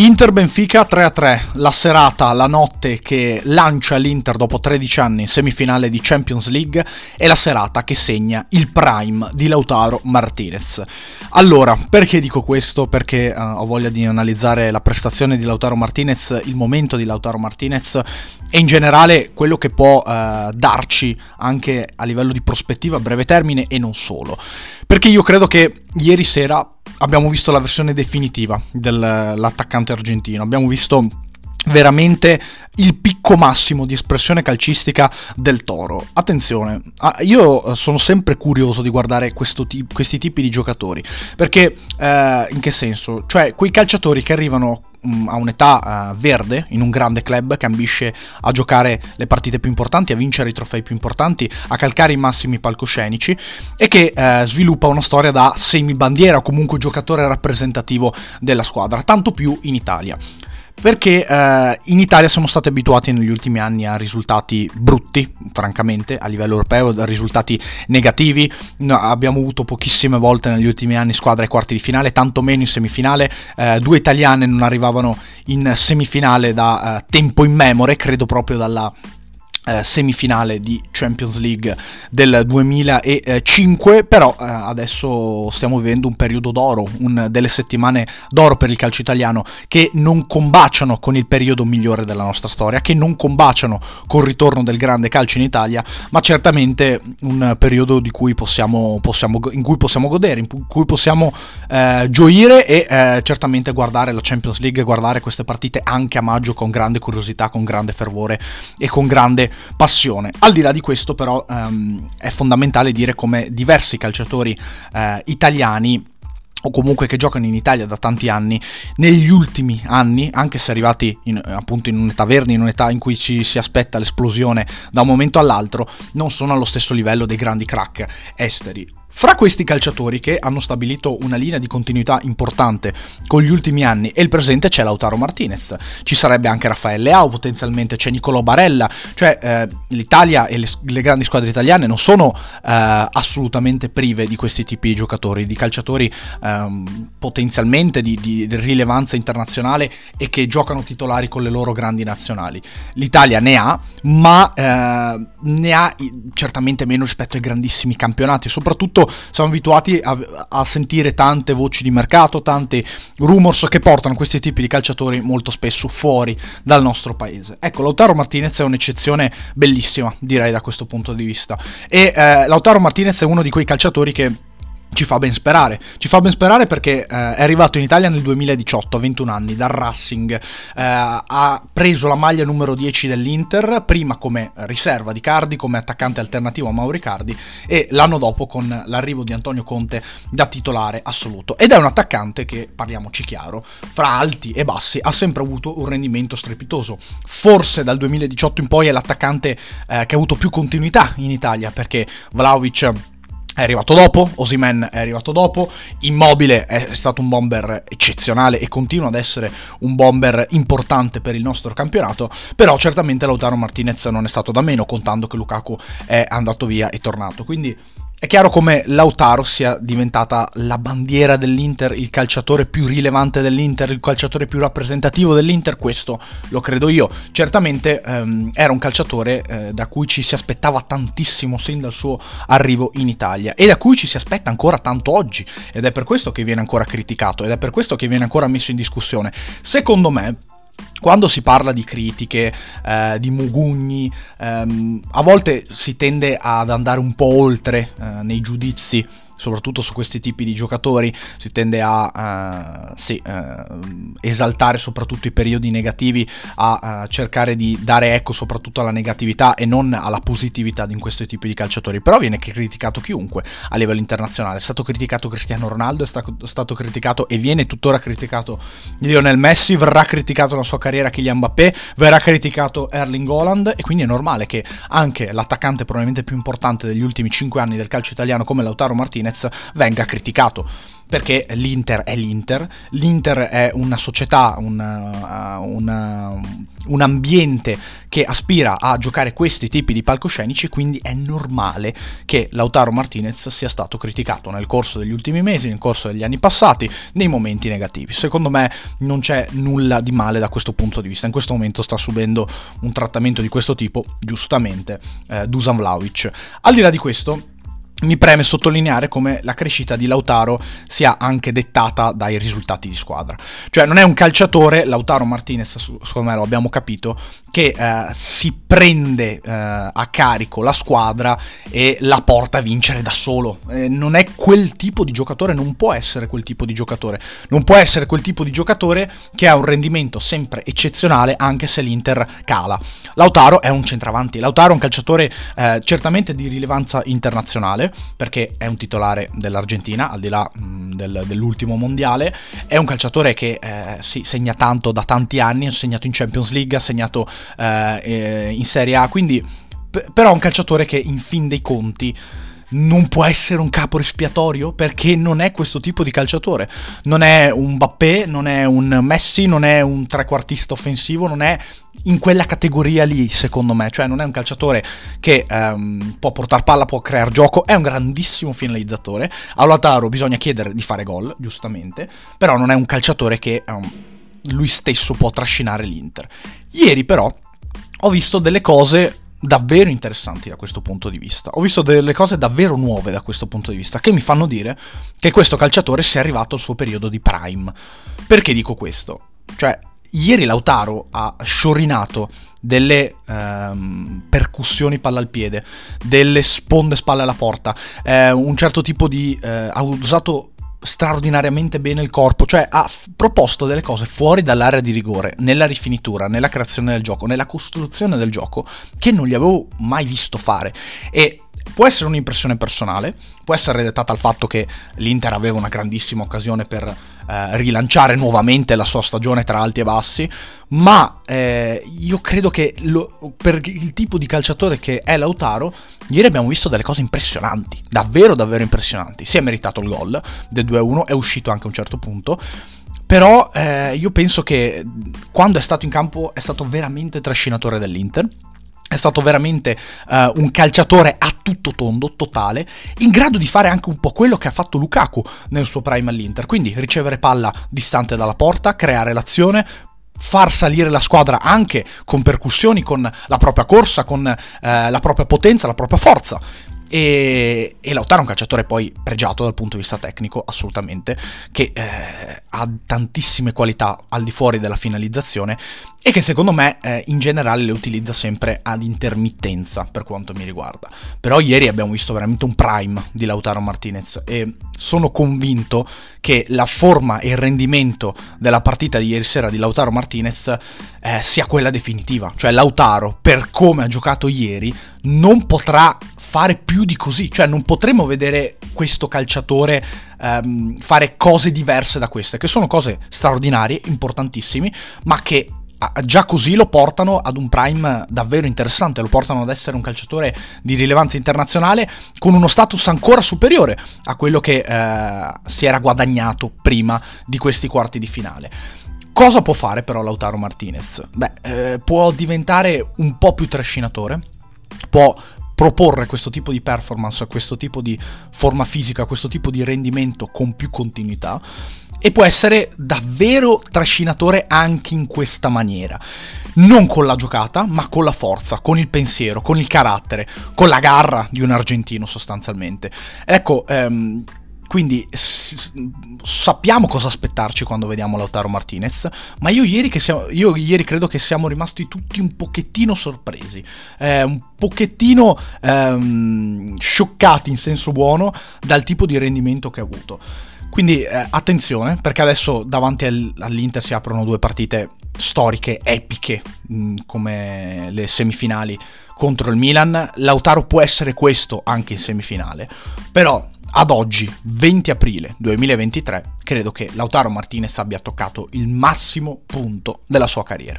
Inter-Benfica 3-3, la serata, la notte che lancia l'Inter dopo 13 anni in semifinale di Champions League e la serata che segna il prime di Lautaro Martinez. Allora, perché dico questo? Perché uh, ho voglia di analizzare la prestazione di Lautaro Martinez, il momento di Lautaro Martinez e in generale quello che può uh, darci anche a livello di prospettiva a breve termine e non solo. Perché io credo che ieri sera abbiamo visto la versione definitiva dell'attaccante argentino, abbiamo visto veramente il picco massimo di espressione calcistica del Toro. Attenzione, io sono sempre curioso di guardare t- questi tipi di giocatori, perché eh, in che senso? Cioè, quei calciatori che arrivano mm, a un'età uh, verde in un grande club che ambisce a giocare le partite più importanti, a vincere i trofei più importanti, a calcare i massimi palcoscenici e che uh, sviluppa una storia da semi-bandiera o comunque giocatore rappresentativo della squadra, tanto più in Italia perché eh, in Italia siamo stati abituati negli ultimi anni a risultati brutti, francamente, a livello europeo, a risultati negativi. No, abbiamo avuto pochissime volte negli ultimi anni squadre ai quarti di finale, tanto meno in semifinale. Eh, due italiane non arrivavano in semifinale da eh, tempo immemore, credo proprio dalla eh, semifinale di Champions League del 2005 però eh, adesso stiamo vivendo un periodo d'oro un, delle settimane d'oro per il calcio italiano che non combaciano con il periodo migliore della nostra storia che non combaciano col ritorno del grande calcio in Italia ma certamente un periodo cui possiamo, possiamo, in cui possiamo godere in cui possiamo eh, gioire e eh, certamente guardare la Champions League guardare queste partite anche a maggio con grande curiosità con grande fervore e con grande passione. Al di là di questo però um, è fondamentale dire come diversi calciatori uh, italiani o comunque che giocano in Italia da tanti anni, negli ultimi anni, anche se arrivati in, appunto in un'età verde, in un'età in cui ci si aspetta l'esplosione da un momento all'altro, non sono allo stesso livello dei grandi crack esteri. Fra questi calciatori che hanno stabilito una linea di continuità importante con gli ultimi anni e il presente c'è Lautaro Martinez, ci sarebbe anche Raffaele Leao, potenzialmente c'è Nicolò Barella, cioè eh, l'Italia e le, le, grandi squadre italiane non sono eh, assolutamente prive di questi tipi di giocatori, di calciatori eh, potenzialmente di, di, di, rilevanza internazionale e che giocano titolari con le loro grandi nazionali. L'Italia ne ha, ma eh, ne ha certamente meno rispetto ai grandissimi campionati, soprattutto soprattutto siamo abituati a, a, sentire tante voci di mercato, tanti rumors che portano questi tipi di calciatori molto spesso fuori dal nostro paese. Ecco, Lautaro Martinez è un'eccezione bellissima, direi da questo punto di vista. E eh, Lautaro Martinez è uno di quei calciatori che ci fa ben sperare. Ci fa ben sperare perché eh, è arrivato in Italia nel 2018, a 21 anni, dal Racing. Eh, ha preso la maglia numero 10 dell'Inter, prima come riserva di Cardi, come attaccante alternativo a Mauri Cardi, e l'anno dopo con l'arrivo di Antonio Conte da titolare assoluto. Ed è un attaccante che, parliamoci chiaro, fra alti e bassi ha sempre avuto un rendimento strepitoso. Forse dal 2018 in poi è l'attaccante eh, che ha avuto più continuità in Italia, perché Vlaovic è arrivato dopo, Osimen è arrivato dopo, Immobile è stato un bomber eccezionale e continua ad essere un bomber importante per il nostro campionato, però certamente Lautaro Martinez non è stato da meno contando che Lukaku è andato via e tornato, quindi è chiaro come Lautaro sia diventata la bandiera dell'Inter, il calciatore più rilevante dell'Inter, il calciatore più rappresentativo dell'Inter, questo lo credo io. Certamente ehm, era un calciatore eh, da cui ci si aspettava tantissimo sin dal suo arrivo in Italia e da cui ci si aspetta ancora tanto oggi ed è per questo che viene ancora criticato ed è per questo che viene ancora messo in discussione. Secondo me quando si parla di critiche, eh, di mugugni, ehm, a volte si tende ad andare un po' oltre eh, nei giudizi soprattutto su questi tipi di giocatori si tende a uh, sì, uh, esaltare soprattutto i periodi negativi, a uh, cercare di dare eco soprattutto alla negatività e non alla positività di questi tipi di calciatori. Però viene criticato chiunque a livello internazionale. È stato criticato Cristiano Ronaldo, è stato, stato criticato e viene tuttora criticato Lionel Messi, verrà criticato la sua carriera Kylian Mbappé, verrà criticato Erling Haaland e quindi è normale che anche l'attaccante probabilmente più importante degli ultimi 5 anni del calcio italiano come Lautaro Martinez Martinez venga criticato perché l'Inter è l'Inter, l'Inter è una società, una, una, un ambiente che aspira a giocare questi tipi di palcoscenici, quindi è normale che Lautaro Martinez sia stato criticato nel corso degli ultimi mesi, nel corso degli anni passati, nei momenti negativi. Secondo me non c'è nulla di male da questo punto di vista, in questo momento sta subendo un trattamento di questo tipo, giustamente, eh, Dusan Vlaovic. Al di là di questo, mi preme sottolineare come la crescita di Lautaro sia anche dettata dai risultati di squadra. Cioè non è un calciatore, Lautaro Martinez, secondo me lo abbiamo capito, che eh, si prende eh, a carico la squadra e la porta a vincere da solo. Eh, non è quel tipo di giocatore, non può essere quel tipo di giocatore. Non può essere quel tipo di giocatore che ha un rendimento sempre eccezionale anche se l'Inter cala. Lautaro è un centravanti, Lautaro è un calciatore eh, certamente di rilevanza internazionale perché è un titolare dell'Argentina, al di là mh, del, dell'ultimo mondiale, è un calciatore che eh, sì, segna tanto da tanti anni, ha segnato in Champions League, ha segnato eh, eh in Serie A, quindi p- però è un calciatore che in fin dei conti non può essere un capo espiatorio perché non è questo tipo di calciatore. Non è un Bappé, non è un Messi, non è un trequartista offensivo, non è in quella categoria lì, secondo me. Cioè, non è un calciatore che um, può portare palla, può creare gioco, è un grandissimo finalizzatore. A Lautaro bisogna chiedere di fare gol, giustamente, però non è un calciatore che um, lui stesso può trascinare l'Inter. Ieri, però, ho visto delle cose davvero interessanti da questo punto di vista. Ho visto delle cose davvero nuove da questo punto di vista che mi fanno dire che questo calciatore sia arrivato al suo periodo di prime. Perché dico questo? Cioè, ieri Lautaro ha sciorinato delle ehm, percussioni palla al piede, delle sponde spalle alla porta, eh, un certo tipo di... Eh, ha usato straordinariamente bene il corpo, cioè ha f- proposto delle cose fuori dall'area di rigore, nella rifinitura, nella creazione del gioco, nella costruzione del gioco, che non gli avevo mai visto fare. E può essere un'impressione personale, può essere dettata al fatto che l'Inter aveva una grandissima occasione per eh, rilanciare nuovamente la sua stagione tra alti e bassi, ma eh, io credo che lo, per il tipo di calciatore che è Lautaro, ieri abbiamo visto delle cose impressionanti, davvero davvero impressionanti. Si è meritato il gol del 2-1, è uscito anche a un certo punto. Però eh, io penso che quando è stato in campo è stato veramente trascinatore dell'Inter è stato veramente uh, un calciatore a tutto tondo, totale, in grado di fare anche un po' quello che ha fatto Lukaku nel suo prime all'Inter, quindi ricevere palla distante dalla porta, creare l'azione, far salire la squadra anche con percussioni, con la propria corsa, con eh, la propria potenza, la propria forza. E, e, Lautaro è un calciatore poi pregiato dal punto di vista tecnico, assolutamente, che eh, ha tantissime qualità al di fuori della finalizzazione e che secondo me eh, in generale le utilizza sempre ad intermittenza per quanto mi riguarda. Però ieri abbiamo visto veramente un prime di Lautaro Martinez e sono convinto che la forma e il rendimento della partita di ieri sera di Lautaro Martinez eh, sia quella definitiva. Cioè Lautaro, per come ha giocato ieri, non potrà fare più di così, cioè non potremo vedere questo calciatore ehm, fare cose diverse da queste, che sono cose straordinarie, importantissime, ma che già così lo portano ad un prime davvero interessante, lo portano ad essere un calciatore di rilevanza internazionale con uno status ancora superiore a quello che eh, si era guadagnato prima di questi quarti di finale. Cosa può fare però Lautaro Martinez? Beh, eh, può diventare un po' più trascinatore, può proporre questo tipo di performance, questo tipo di forma fisica, questo tipo di rendimento con più continuità e può essere davvero trascinatore anche in questa maniera. Non con la giocata, ma con la forza, con il pensiero, con il carattere, con la garra di un argentino sostanzialmente. Ecco, ehm, quindi s- sappiamo cosa aspettarci quando vediamo Lautaro Martinez, ma io ieri, siamo, io ieri, credo che siamo rimasti tutti un pochettino sorpresi, eh, un pochettino ehm, scioccati in senso buono dal tipo di rendimento che ha avuto. Quindi eh, attenzione, perché adesso davanti al, all'Inter si aprono due partite storiche, epiche, mh, mm, come le semifinali contro il Milan. Lautaro può essere questo anche in semifinale, però ad oggi, 20 aprile 2023, credo che Lautaro Martinez abbia toccato il massimo punto della sua carriera.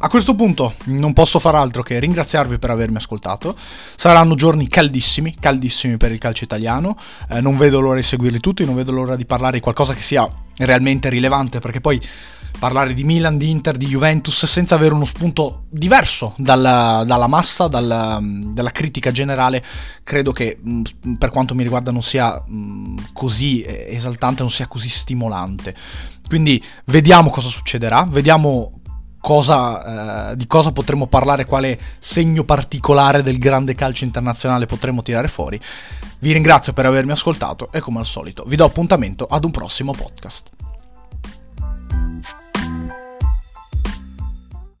A questo punto non posso far altro che ringraziarvi per avermi ascoltato. Saranno giorni caldissimi, caldissimi per il calcio italiano. Eh, non vedo l'ora di seguirli tutti, non vedo l'ora di parlare di qualcosa che sia realmente rilevante, perché poi parlare di Milan, di Inter, di Juventus senza avere uno spunto diverso dalla, dalla massa, dalla, dalla, critica generale, credo che mh, per quanto mi riguarda non sia mh, così esaltante, non sia così stimolante. Quindi vediamo cosa succederà, vediamo Cosa, eh, di cosa potremmo parlare, quale segno particolare del grande calcio internazionale potremmo tirare fuori. Vi ringrazio per avermi ascoltato e come al solito vi do appuntamento ad un prossimo podcast.